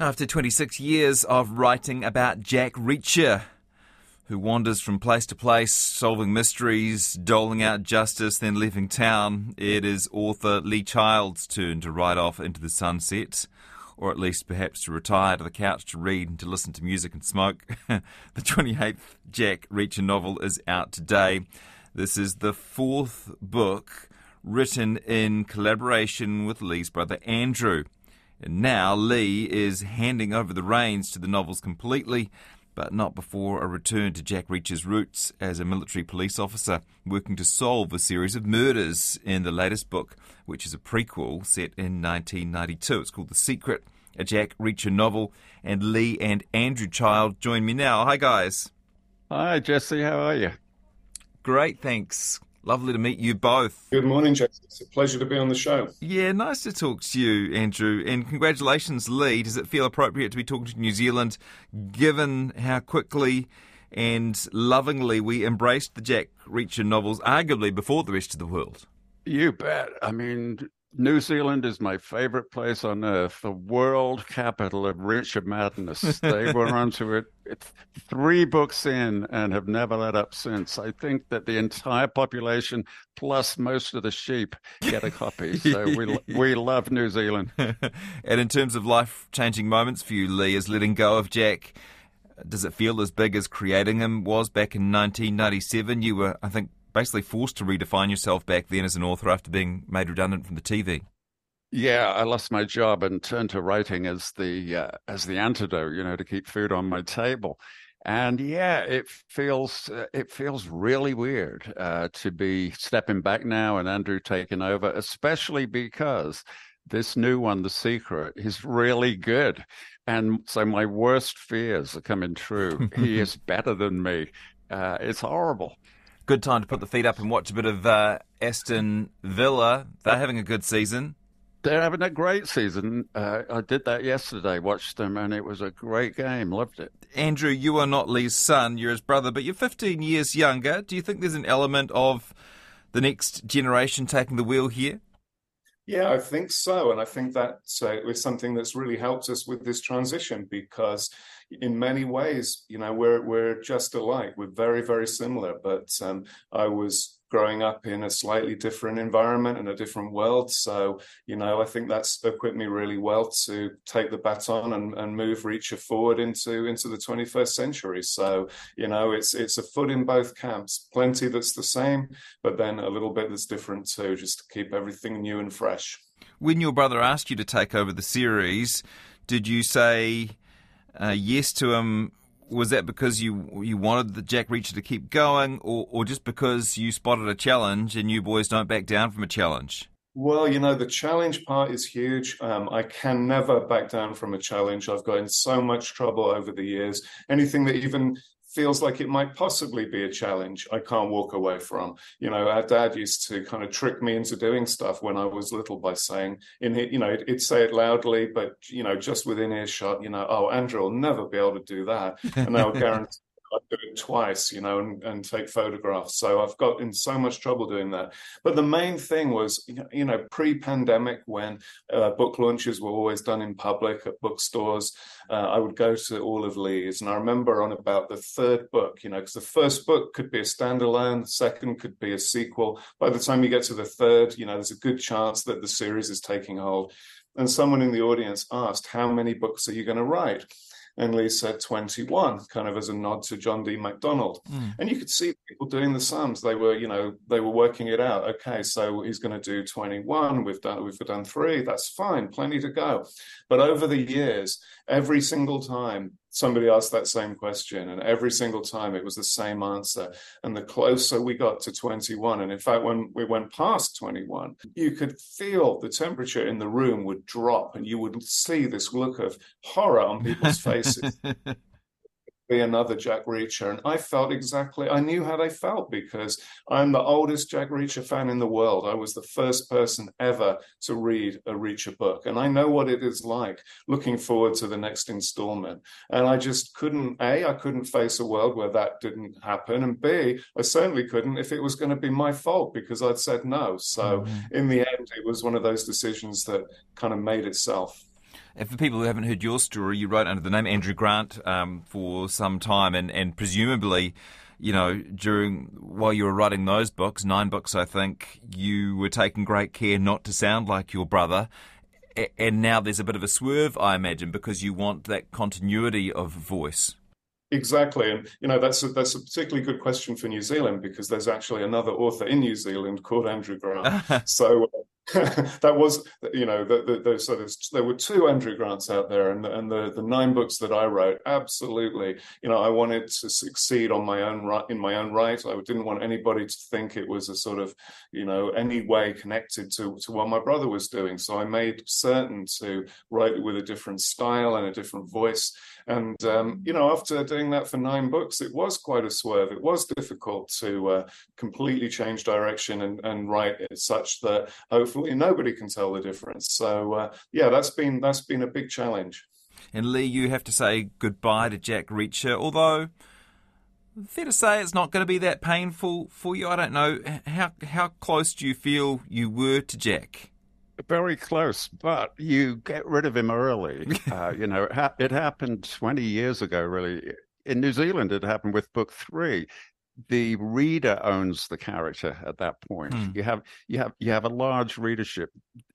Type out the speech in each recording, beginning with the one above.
After 26 years of writing about Jack Reacher, who wanders from place to place, solving mysteries, doling out justice, then leaving town, it is author Lee Child's turn to ride off into the sunset, or at least perhaps to retire to the couch to read and to listen to music and smoke. the 28th Jack Reacher novel is out today. This is the fourth book written in collaboration with Lee's brother Andrew. And now Lee is handing over the reins to the novels completely, but not before a return to Jack Reacher's roots as a military police officer working to solve a series of murders in the latest book, which is a prequel set in 1992. It's called The Secret, a Jack Reacher novel. And Lee and Andrew Child join me now. Hi, guys. Hi, Jesse. How are you? Great, thanks. Lovely to meet you both. Good morning, Jesse. It's a pleasure to be on the show. Yeah, nice to talk to you, Andrew. And congratulations, Lee. Does it feel appropriate to be talking to New Zealand given how quickly and lovingly we embraced the Jack Reacher novels, arguably before the rest of the world? You bet. I mean, New Zealand is my favorite place on earth, the world capital of Reacher madness. They were onto it three books in and have never let up since. I think that the entire population, plus most of the sheep, get a copy. So we we love New Zealand. and in terms of life changing moments for you, Lee, is letting go of Jack. Does it feel as big as creating him was back in 1997? You were, I think, basically forced to redefine yourself back then as an author after being made redundant from the TV. Yeah, I lost my job and turned to writing as the uh, as the antidote, you know, to keep food on my table. And yeah, it feels uh, it feels really weird uh, to be stepping back now and Andrew taking over, especially because this new one, The Secret, is really good. And so my worst fears are coming true. he is better than me. Uh, it's horrible good time to put the feet up and watch a bit of uh, Aston Villa. They're having a good season. They're having a great season. Uh, I did that yesterday, watched them, and it was a great game. Loved it. Andrew, you are not Lee's son, you're his brother, but you're 15 years younger. Do you think there's an element of the next generation taking the wheel here? Yeah, I think so. And I think that uh, was something that's really helped us with this transition because in many ways, you know, we're we're just alike. We're very, very similar. But um, I was growing up in a slightly different environment and a different world. So, you know, I think that's equipped me really well to take the baton and, and move Reacher forward into into the 21st century. So, you know, it's it's a foot in both camps. Plenty that's the same, but then a little bit that's different too, just to keep everything new and fresh. When your brother asked you to take over the series, did you say uh, yes to him was that because you you wanted the Jack Reacher to keep going, or or just because you spotted a challenge and you boys don't back down from a challenge? Well, you know, the challenge part is huge. Um, I can never back down from a challenge. I've got in so much trouble over the years. Anything that even feels like it might possibly be a challenge I can't walk away from. You know, our dad used to kind of trick me into doing stuff when I was little by saying, in it, you know, he'd say it loudly, but you know, just within earshot, you know, oh, Andrew will never be able to do that, and I'll guarantee I do it twice, you know, and, and take photographs. So I've got in so much trouble doing that. But the main thing was, you know, pre-pandemic when uh, book launches were always done in public at bookstores, uh, I would go to all of Lee's, and I remember on about the third book, you know, because the first book could be a standalone, the second could be a sequel. By the time you get to the third, you know, there's a good chance that the series is taking hold. And someone in the audience asked, "How many books are you going to write?" And Lee said 21, kind of as a nod to John D. MacDonald. Mm. And you could see people doing the sums. They were, you know, they were working it out. Okay, so he's going to do 21. We've done, we've done three. That's fine, plenty to go. But over the years, every single time somebody asked that same question and every single time it was the same answer. And the closer we got to 21 and in fact when we went past 21 you could feel the temperature in the room would drop and you would see this look of horror on people's faces be another Jack Reacher. And I felt exactly, I knew how they felt because I'm the oldest Jack Reacher fan in the world. I was the first person ever to read a Reacher book. And I know what it is like looking forward to the next installment. And I just couldn't, A, I couldn't face a world where that didn't happen. And B, I certainly couldn't if it was going to be my fault because I'd said no. So mm-hmm. in the end, it was one of those decisions that kind of made itself. And for people who haven't heard your story, you wrote under the name Andrew Grant um, for some time, and, and presumably, you know, during while you were writing those books, nine books, I think, you were taking great care not to sound like your brother. And now there's a bit of a swerve, I imagine, because you want that continuity of voice. Exactly, and you know that's a, that's a particularly good question for New Zealand because there's actually another author in New Zealand called Andrew Grant. so that was, you know, the, the, the, so there were two Andrew Grants out there, and the, and the the nine books that I wrote, absolutely, you know, I wanted to succeed on my own right in my own right. I didn't want anybody to think it was a sort of, you know, any way connected to to what my brother was doing. So I made certain to write it with a different style and a different voice. And um, you know, after doing that for nine books, it was quite a swerve. It was difficult to uh, completely change direction and, and write it such that hopefully nobody can tell the difference. So uh, yeah, that's been that's been a big challenge. And Lee, you have to say goodbye to Jack Reacher, although fair to say it's not going to be that painful for you. I don't know how how close do you feel you were to Jack? Very close, but you get rid of him early. uh, you know, it, ha- it, happened 20 years ago, really. In New Zealand, it happened with book three. The reader owns the character at that point. Mm. You have you have you have a large readership.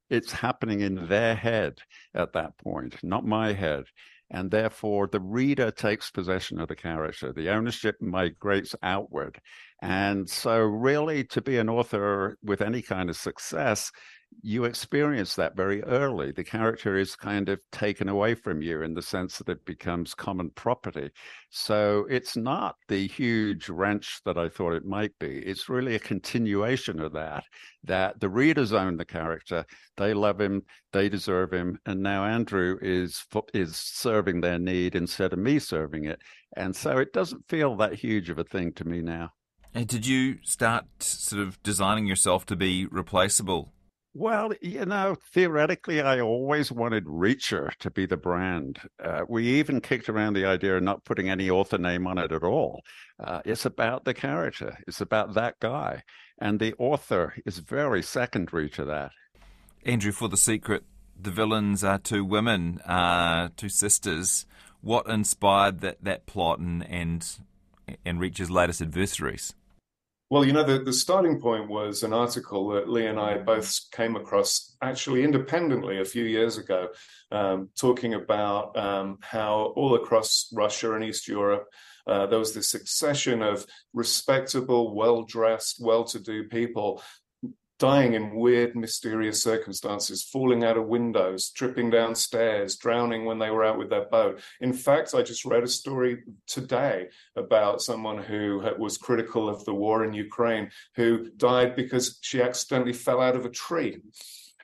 It's happening in their head at that point, not my head and therefore the reader takes possession of the character. The ownership migrates outward. And so, really, to be an author with any kind of success, you experience that very early. The character is kind of taken away from you in the sense that it becomes common property. So it's not the huge wrench that I thought it might be. It's really a continuation of that, that the readers own the character, they love him, they deserve him, and now Andrew is is serving their need instead of me serving it. And so it doesn't feel that huge of a thing to me now. And did you start sort of designing yourself to be replaceable well, you know, theoretically, I always wanted Reacher to be the brand. Uh, we even kicked around the idea of not putting any author name on it at all. Uh, it's about the character, it's about that guy. And the author is very secondary to that. Andrew, for The Secret, the villains are two women, uh, two sisters. What inspired that, that plot and, and, and Reacher's latest adversaries? Well, you know, the, the starting point was an article that Lee and I both came across actually independently a few years ago, um, talking about um, how all across Russia and East Europe, uh, there was this succession of respectable, well dressed, well to do people dying in weird, mysterious circumstances, falling out of windows, tripping down stairs, drowning when they were out with their boat. In fact, I just read a story today about someone who was critical of the war in Ukraine who died because she accidentally fell out of a tree.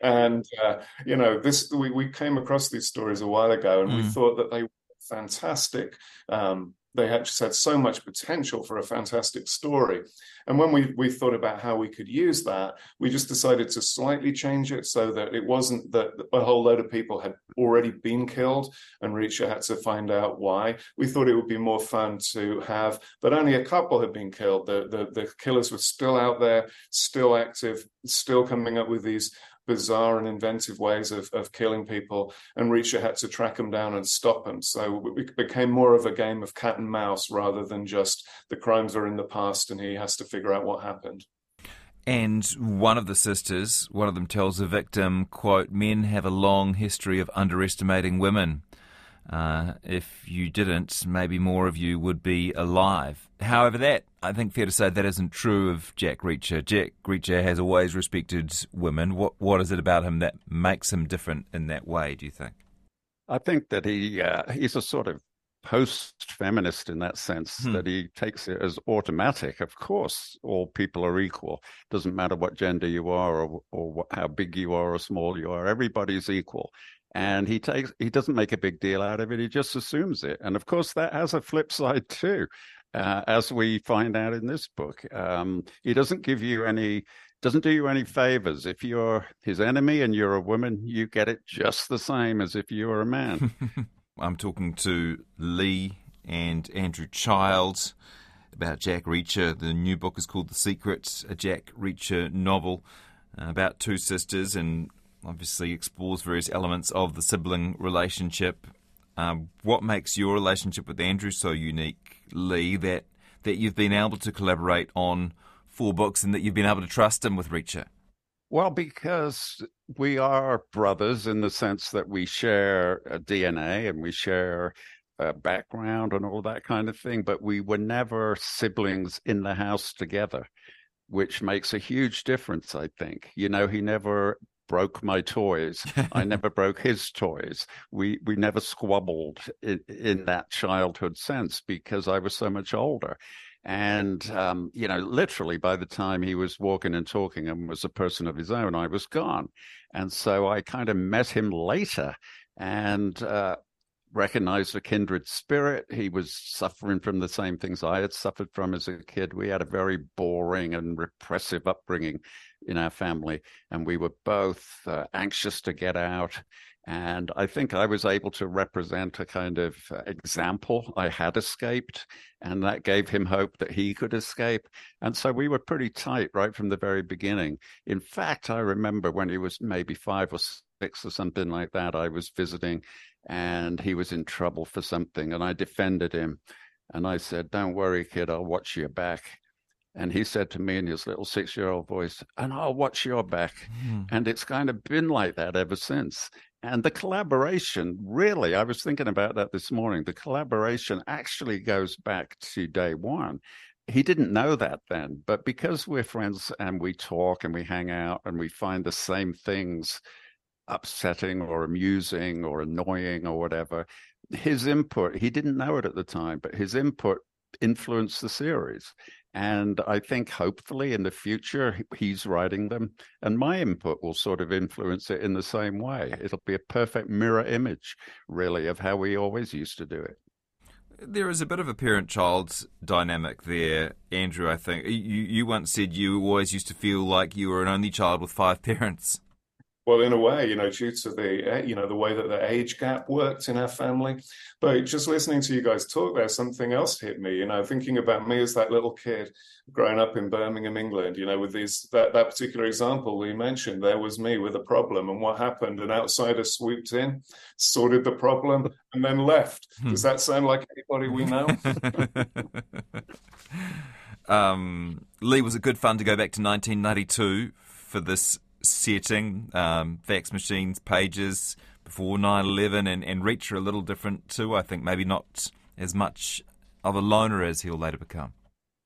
And uh, you know, this we, we came across these stories a while ago, and mm. we thought that they were fantastic um, they had just had so much potential for a fantastic story. And when we, we thought about how we could use that, we just decided to slightly change it so that it wasn't that a whole load of people had already been killed and Reacher had to find out why. We thought it would be more fun to have, but only a couple had been killed. The, the, the killers were still out there, still active, still coming up with these bizarre and inventive ways of, of killing people, and Reacher had to track them down and stop them. So it became more of a game of cat and mouse rather than just the crimes are in the past and he has to figure out what happened. And one of the sisters, one of them tells the victim, quote, men have a long history of underestimating women. Uh, if you didn't, maybe more of you would be alive. However, that, I think fair to say, that isn't true of Jack Reacher. Jack Reacher has always respected women. What, what is it about him that makes him different in that way, do you think? I think that he uh, he's a sort of post-feminist in that sense hmm. that he takes it as automatic. Of course, all people are equal. Doesn't matter what gender you are or or what, how big you are or small you are. Everybody's equal and he takes he doesn't make a big deal out of it he just assumes it. And of course that has a flip side too uh, as we find out in this book. Um, he doesn't give you any doesn't do you any favors. If you're his enemy and you're a woman you get it just the same as if you were a man. I'm talking to lee and andrew childs about jack reacher. The new book is called the secret a jack reacher novel uh, about two sisters and obviously explores various elements of the sibling relationship. Um, what makes your relationship with Andrew so unique, Lee, that, that you've been able to collaborate on four books and that you've been able to trust him with Reacher? Well, because we are brothers in the sense that we share a DNA and we share a background and all that kind of thing, but we were never siblings in the house together, which makes a huge difference, I think. You know, he never broke my toys. I never broke his toys. We we never squabbled in, in that childhood sense because I was so much older. And, um, you know, literally by the time he was walking and talking and was a person of his own, I was gone. And so I kind of met him later and uh, recognized a kindred spirit. He was suffering from the same things I had suffered from as a kid. We had a very boring and repressive upbringing in our family, and we were both uh, anxious to get out. And I think I was able to represent a kind of uh, example. I had escaped, and that gave him hope that he could escape. And so we were pretty tight right from the very beginning. In fact, I remember when he was maybe five or six or something like that, I was visiting and he was in trouble for something, and I defended him. And I said, Don't worry, kid, I'll watch your back. And he said to me in his little six year old voice, and I'll watch your back. Mm. And it's kind of been like that ever since. And the collaboration, really, I was thinking about that this morning. The collaboration actually goes back to day one. He didn't know that then, but because we're friends and we talk and we hang out and we find the same things upsetting or amusing or annoying or whatever, his input, he didn't know it at the time, but his input influenced the series. And I think hopefully in the future, he's writing them, and my input will sort of influence it in the same way. It'll be a perfect mirror image, really, of how we always used to do it. There is a bit of a parent child dynamic there, Andrew. I think you, you once said you always used to feel like you were an only child with five parents. Well, in a way, you know, due to the eh, you know the way that the age gap worked in our family. But just listening to you guys talk, there something else hit me. You know, thinking about me as that little kid growing up in Birmingham, England. You know, with these that that particular example we mentioned, there was me with a problem, and what happened? An outsider swooped in, sorted the problem, and then left. Hmm. Does that sound like anybody we know? um, Lee, was it good fun to go back to 1992 for this setting, um, fax machines, pages before 9 11, and, and are a little different too. I think maybe not as much of a loner as he'll later become.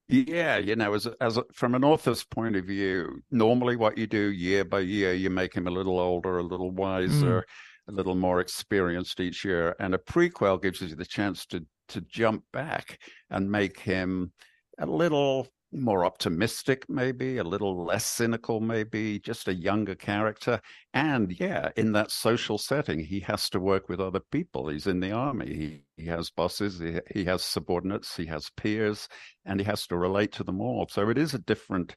Yeah, you know, as as a, from an author's point of view, normally what you do year by year, you make him a little older, a little wiser, mm. a little more experienced each year, and a prequel gives you the chance to to jump back and make him a little more optimistic, maybe a little less cynical, maybe just a younger character. And yeah, in that social setting, he has to work with other people. He's in the army. He, he has bosses, he, he has subordinates, he has peers, and he has to relate to them all. So it is a different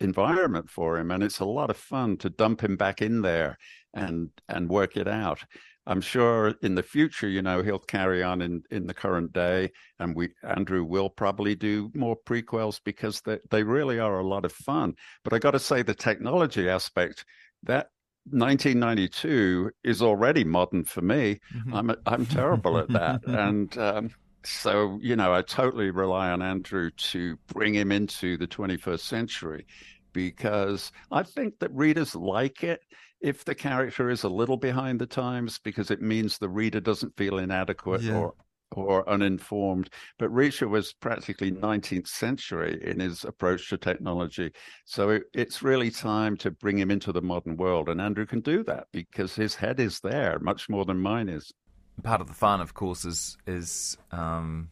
environment for him and it's a lot of fun to dump him back in there and and work it out I'm sure in the future, you know, he'll carry on in, in the current day, and we Andrew will probably do more prequels because they, they really are a lot of fun. But I got to say, the technology aspect that 1992 is already modern for me. Mm-hmm. I'm I'm terrible at that, and um, so you know, I totally rely on Andrew to bring him into the 21st century because I think that readers like it if the character is a little behind the times because it means the reader doesn't feel inadequate yeah. or or uninformed. But Reacher was practically 19th century in his approach to technology. So it, it's really time to bring him into the modern world. And Andrew can do that because his head is there much more than mine is. Part of the fun, of course, is is um,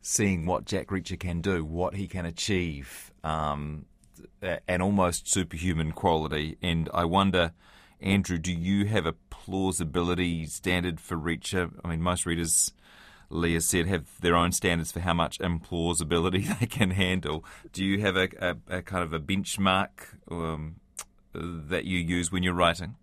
seeing what Jack Reacher can do, what he can achieve, um, an almost superhuman quality. And I wonder Andrew, do you have a plausibility standard for Reacher? I mean, most readers, Leah said, have their own standards for how much implausibility they can handle. Do you have a, a, a kind of a benchmark um, that you use when you're writing?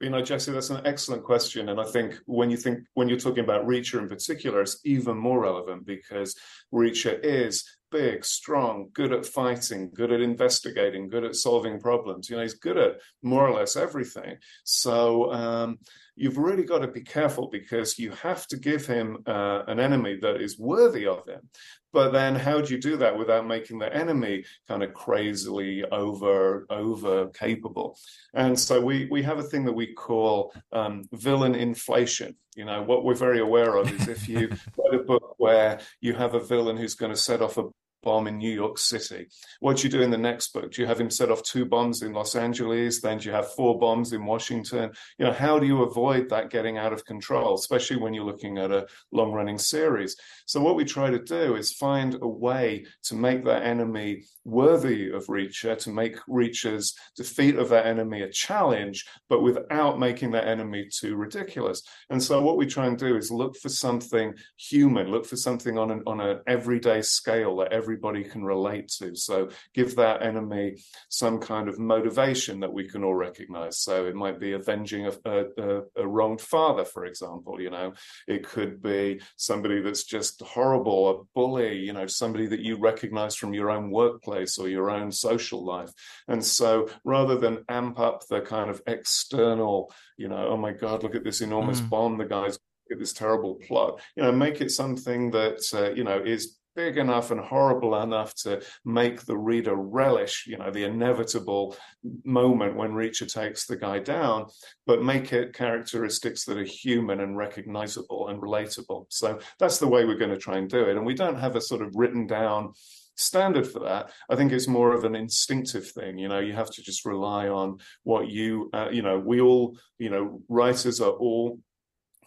You know, Jesse, that's an excellent question. And I think when you think when you're talking about Reacher in particular, it's even more relevant because Reacher is big, strong, good at fighting, good at investigating, good at solving problems. You know, he's good at more or less everything. So um, you've really got to be careful because you have to give him uh, an enemy that is worthy of him. But then, how do you do that without making the enemy kind of crazily over over capable? And so we we have a thing that we call um, villain inflation. You know, what we're very aware of is if you write a book where you have a villain who's going to set off a bomb in New York City. What do you do in the next book? Do you have him set off two bombs in Los Angeles? Then do you have four bombs in Washington? You know, how do you avoid that getting out of control, especially when you're looking at a long running series? So, what we try to do is find a way to make that enemy worthy of Reacher, to make Reacher's defeat of that enemy a challenge, but without making that enemy too ridiculous. And so, what we try and do is look for something human, look for something on an on an everyday scale that every everybody can relate to. So give that enemy some kind of motivation that we can all recognize. So it might be avenging a, a, a wronged father, for example. You know, it could be somebody that's just horrible, a bully. You know, somebody that you recognize from your own workplace or your own social life. And so rather than amp up the kind of external, you know, oh my God, look at this enormous mm. bomb the guy's this terrible plot you know make it something that uh, you know is big enough and horrible enough to make the reader relish, you know, the inevitable moment when Reacher takes the guy down, but make it characteristics that are human and recognizable and relatable. So that's the way we're going to try and do it. And we don't have a sort of written down standard for that. I think it's more of an instinctive thing. You know, you have to just rely on what you, uh, you know, we all, you know, writers are all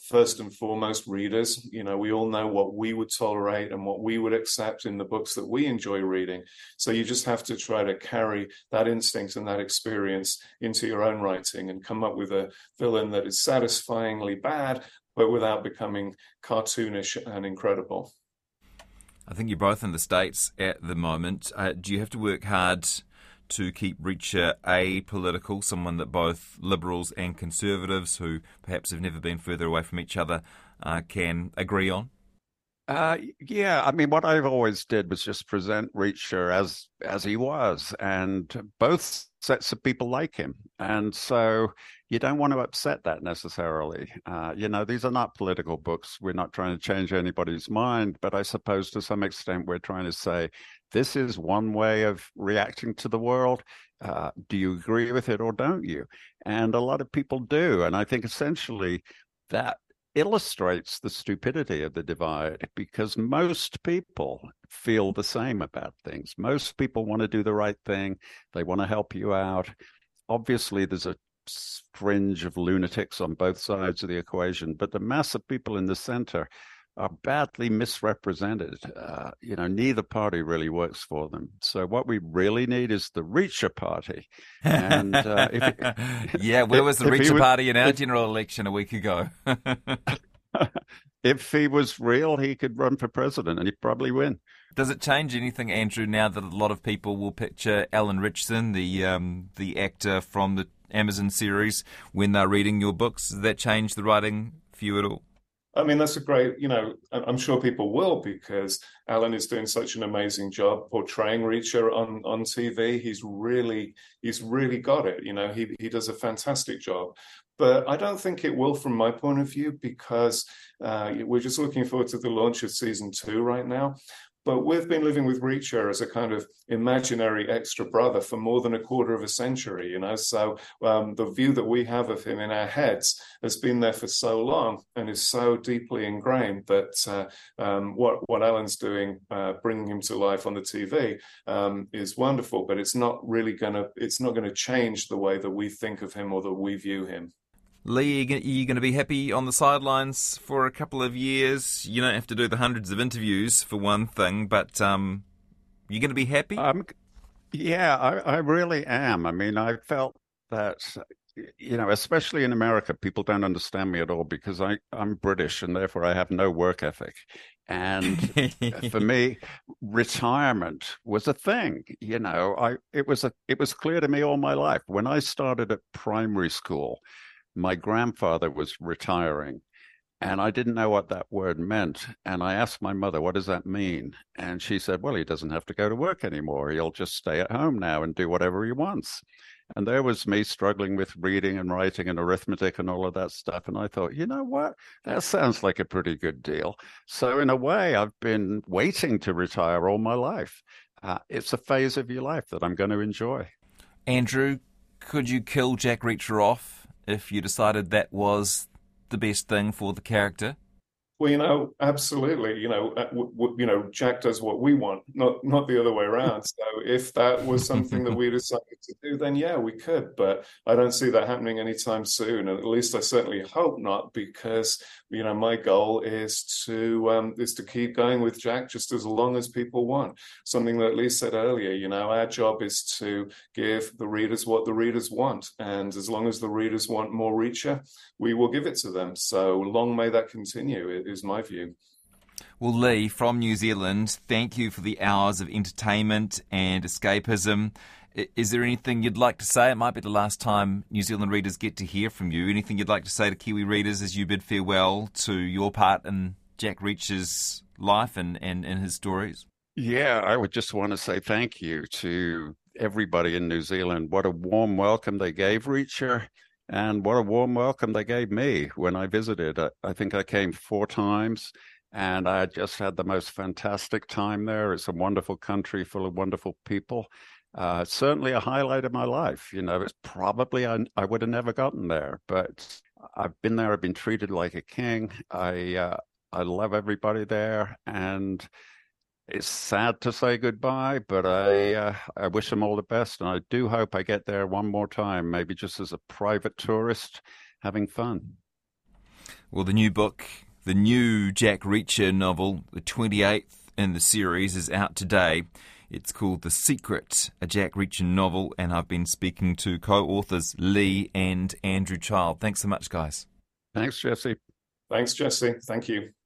first and foremost readers. You know, we all know what we would tolerate and what we would accept in the books that we enjoy reading. So you just have to try to carry that instinct and that experience into your own writing and come up with a villain that is satisfyingly bad, but without becoming cartoonish and incredible. I think you're both in the States at the moment. Uh, do you have to work hard to keep Reacher apolitical, someone that both liberals and conservatives, who perhaps have never been further away from each other, uh, can agree on? Uh, yeah, I mean, what I've always did was just present Reacher as as he was, and both sets of people like him, and so you don't want to upset that necessarily. Uh, you know, these are not political books. We're not trying to change anybody's mind, but I suppose to some extent we're trying to say this is one way of reacting to the world. Uh, do you agree with it or don't you? And a lot of people do. And I think essentially that illustrates the stupidity of the divide because most people feel the same about things. Most people want to do the right thing, they want to help you out. Obviously, there's a fringe of lunatics on both sides of the equation, but the mass of people in the center are badly misrepresented. Uh, you know, neither party really works for them. So what we really need is the Reacher Party. And uh, if, yeah, where was the Reacher was, Party in our if, general election a week ago? if he was real, he could run for president, and he'd probably win. Does it change anything, Andrew? Now that a lot of people will picture Alan Ritchson, the um, the actor from the Amazon series, when they're reading your books, does that change the writing for you at all? I mean, that's a great, you know, I'm sure people will because Alan is doing such an amazing job portraying Reacher on, on TV. He's really, he's really got it. You know, he, he does a fantastic job. But I don't think it will from my point of view because uh, we're just looking forward to the launch of season two right now. But we've been living with Reacher as a kind of imaginary extra brother for more than a quarter of a century, you know. So um, the view that we have of him in our heads has been there for so long and is so deeply ingrained that uh, um, what what Alan's doing, uh, bringing him to life on the TV, um, is wonderful. But it's not really to it's not going to change the way that we think of him or that we view him. Lee, are you going to be happy on the sidelines for a couple of years? You don't have to do the hundreds of interviews for one thing, but um, you're going to be happy? Um, yeah, I, I really am. I mean, I felt that you know, especially in America, people don't understand me at all because I, I'm British and therefore I have no work ethic. And for me, retirement was a thing. You know, I it was a it was clear to me all my life. When I started at primary school, my grandfather was retiring And I didn't know what that word meant. And I asked my mother, what does that mean? And she said, well, he doesn't have to go to work anymore. He'll just stay at home now and do whatever he wants. And there was me struggling with reading and writing and arithmetic and all of that stuff. And I thought, you know what? That sounds like a pretty good deal. So, in a way, I've been waiting to retire all my life. Uh, it's a phase of your life that I'm going to enjoy. Andrew, could you kill Jack Reacher off if you decided that was the best thing for the character? Well, you know, absolutely. You know, uh, w- w- you know, Jack does what we want, not not the other way around. So, if that was something that we decided to do, then yeah, we could. But I don't see that happening anytime soon, and at least I certainly hope not, because you know, my goal is to um, is to keep going with Jack just as long as people want. Something that Lee said earlier. You know, our job is to give the readers what the readers want, and as long as the readers want more Reacher, we will give it to them. So long may that continue is my view. Well, Lee, from New Zealand, thank you for the hours of entertainment and escapism. Is there anything you'd like to say? It might be the last time New Zealand readers get to hear from you. Anything you'd like to say to Kiwi readers as you bid farewell to your part in Jack Reacher's life and, and, and his stories? Yeah, I would just want to say thank you to everybody in New Zealand. What a warm welcome they gave Reacher. And what a warm welcome they gave me when I visited. I, I, think I came four times and I just had the most fantastic time there. It's a wonderful country full of wonderful people. Uh, certainly a highlight of my life. You know, it's probably I, I would have never gotten there, but I've been there. I've been treated like a king. I uh, I love everybody there, and it's sad to say goodbye, but I uh, I wish them all the best, and I do hope I get there one more time, maybe just as a private tourist, having fun. Well, the new book, the new Jack Reacher novel, the twenty eighth in the series, is out today. It's called The Secret, a Jack Reacher novel, and I've been speaking to co-authors Lee and Andrew Child. Thanks so much, guys. Thanks, Jesse. Thanks, Jesse. Thank you.